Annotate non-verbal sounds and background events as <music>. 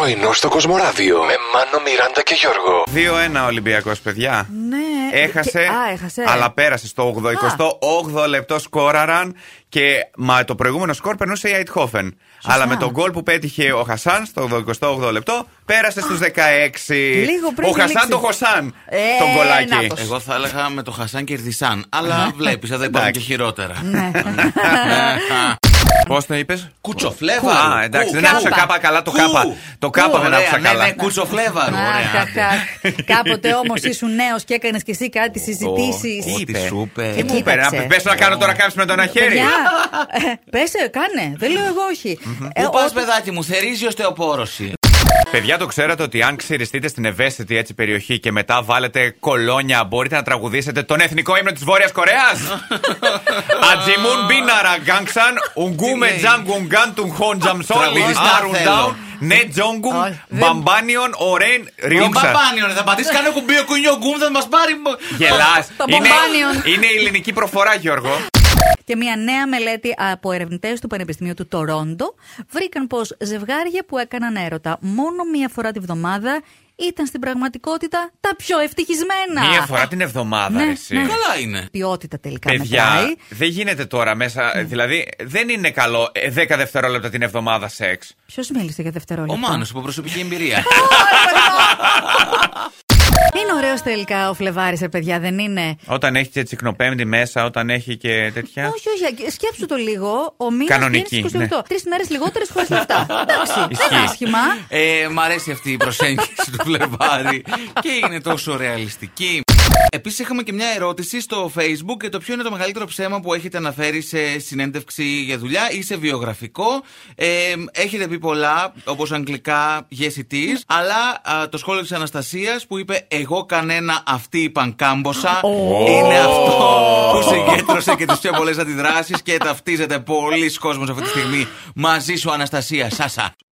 Πρωινό στο Κοσμοράδιο με Μάνο, Μιράντα και Γιώργο. 2-1 Ολυμπιακός, παιδιά. Ναι. Έχασε, Και- α, έχασε. αλλά πέρασε στο 88 λεπτό σκόραραν και μα το προηγούμενο σκορ περνούσε η Αιτχόφεν. Αλλά με τον γκολ που πέτυχε ο Χασάν στο 88 λεπτό πέρασε στους 16. Λίγο πριν ο Χασάν λήξει. το Χωσάν. Ε, τον κολάκι. νάτος. Εγώ θα έλεγα με το Χασάν κερδισάν. Αλλά βλέπεις, δεν υπάρχουν και Εντάξει. χειρότερα. <laughs> <laughs> Ναι. Πώς το είπες; Κουτσοφλέβα. Α, εντάξει, δεν άκουσα κάπα καλά το Κου. κάπα. Το κάπα δεν Ωραία, άκουσα ναι, καλά. Ναι, κουτσοφλέβαρου. Αχ, Ωραία. αχ, αχ. Κάποτε όμως ήσουν νέος και έκανες και εσύ κάτι συζητήσεις. Τι Ό,τι σου είπε. Τι μου είπε, Κοίταξε. να πες να κάνω τώρα κάψεις με το ένα χέρι. Πες, κάνε. Δεν λέω εγώ όχι. Ε, Πού πας, ό- παιδάκι μου, θερίζει οστεοπόρωση. Παιδιά, το ξέρατε ότι αν ξυριστείτε στην ευαίσθητη έτσι περιοχή και μετά βάλετε κολόνια, μπορείτε να τραγουδήσετε τον εθνικό ύμνο της Βόρειας Κορέας. <laughs> Ατζιμούν μπίναρα γκάνξαν, ουγγούμε λέει; τζάγκουνγκάν του χόντζαμσόν, Τραγουδιστά άρουν θέλω. ντάουν, ναι τζόγκουμ, Όχι, δεν- μπαμπάνιον, ωραίν, Μην ριούξα. παπάνιον, θα πατήσεις κανένα κουμπί ο κουνιό γκούμ, θα μας πάρει. Γελάς. Το μπομπάνιον. Είναι η ελληνική προφορά, Γιώργο. Και μια νέα μελέτη από ερευνητές του Πανεπιστημίου του Τορόντο βρήκαν πως ζευγάρια που έκαναν έρωτα μόνο μία φορά τη βδομάδα ήταν στην πραγματικότητα τα πιο ευτυχισμένα. Μία φορά την εβδομάδα, Ναι, εσύ. ναι. Καλά είναι. Ποιότητα τελικά Παιδιά, μετράει. δεν γίνεται τώρα μέσα. Δηλαδή, δεν είναι καλό ε, 10 δευτερόλεπτα την εβδομάδα σεξ. Ποιος μίλησε για Ο δευτερόλεπτα. Μάνος από προσωπική εμπειρία. <laughs> Είναι ωραίος τελικά ο Φλεβάρης, ρε παιδιά, δεν είναι; Όταν έχει και τσικνοπέμπτη μέσα, όταν έχει και τέτοια. Όχι, όχι, σκέψου το λίγο. Ο μήνας Κανονική, βγαίνει στις ναι. 28. Τρεις μέρες λιγότερες χωρίς λεφτά. <laughs> Εντάξει, δεν Ισχύει. είναι άσχημα. Ε, μ' αρέσει αυτή η προσέγγιση του Φλεβάρη και είναι τόσο ρεαλιστική. Επίσης, είχαμε και μια ερώτηση στο Facebook για το ποιο είναι το μεγαλύτερο ψέμα που έχετε αναφέρει σε συνέντευξη για δουλειά ή σε βιογραφικό. Ε, έχετε πει πολλά, όπως αγγλικά yes it is, αλλά α, το σχόλιο της Αναστασίας που είπε Εγώ κανένα, αυτοί είπαν κάμποσα. Είναι αυτό που συγκέντρωσε και τις πιο πολλές αντιδράσεις και ταυτίζεται πολλοί κόσμος αυτή τη στιγμή μαζί σου, Αναστασία. Σάσα.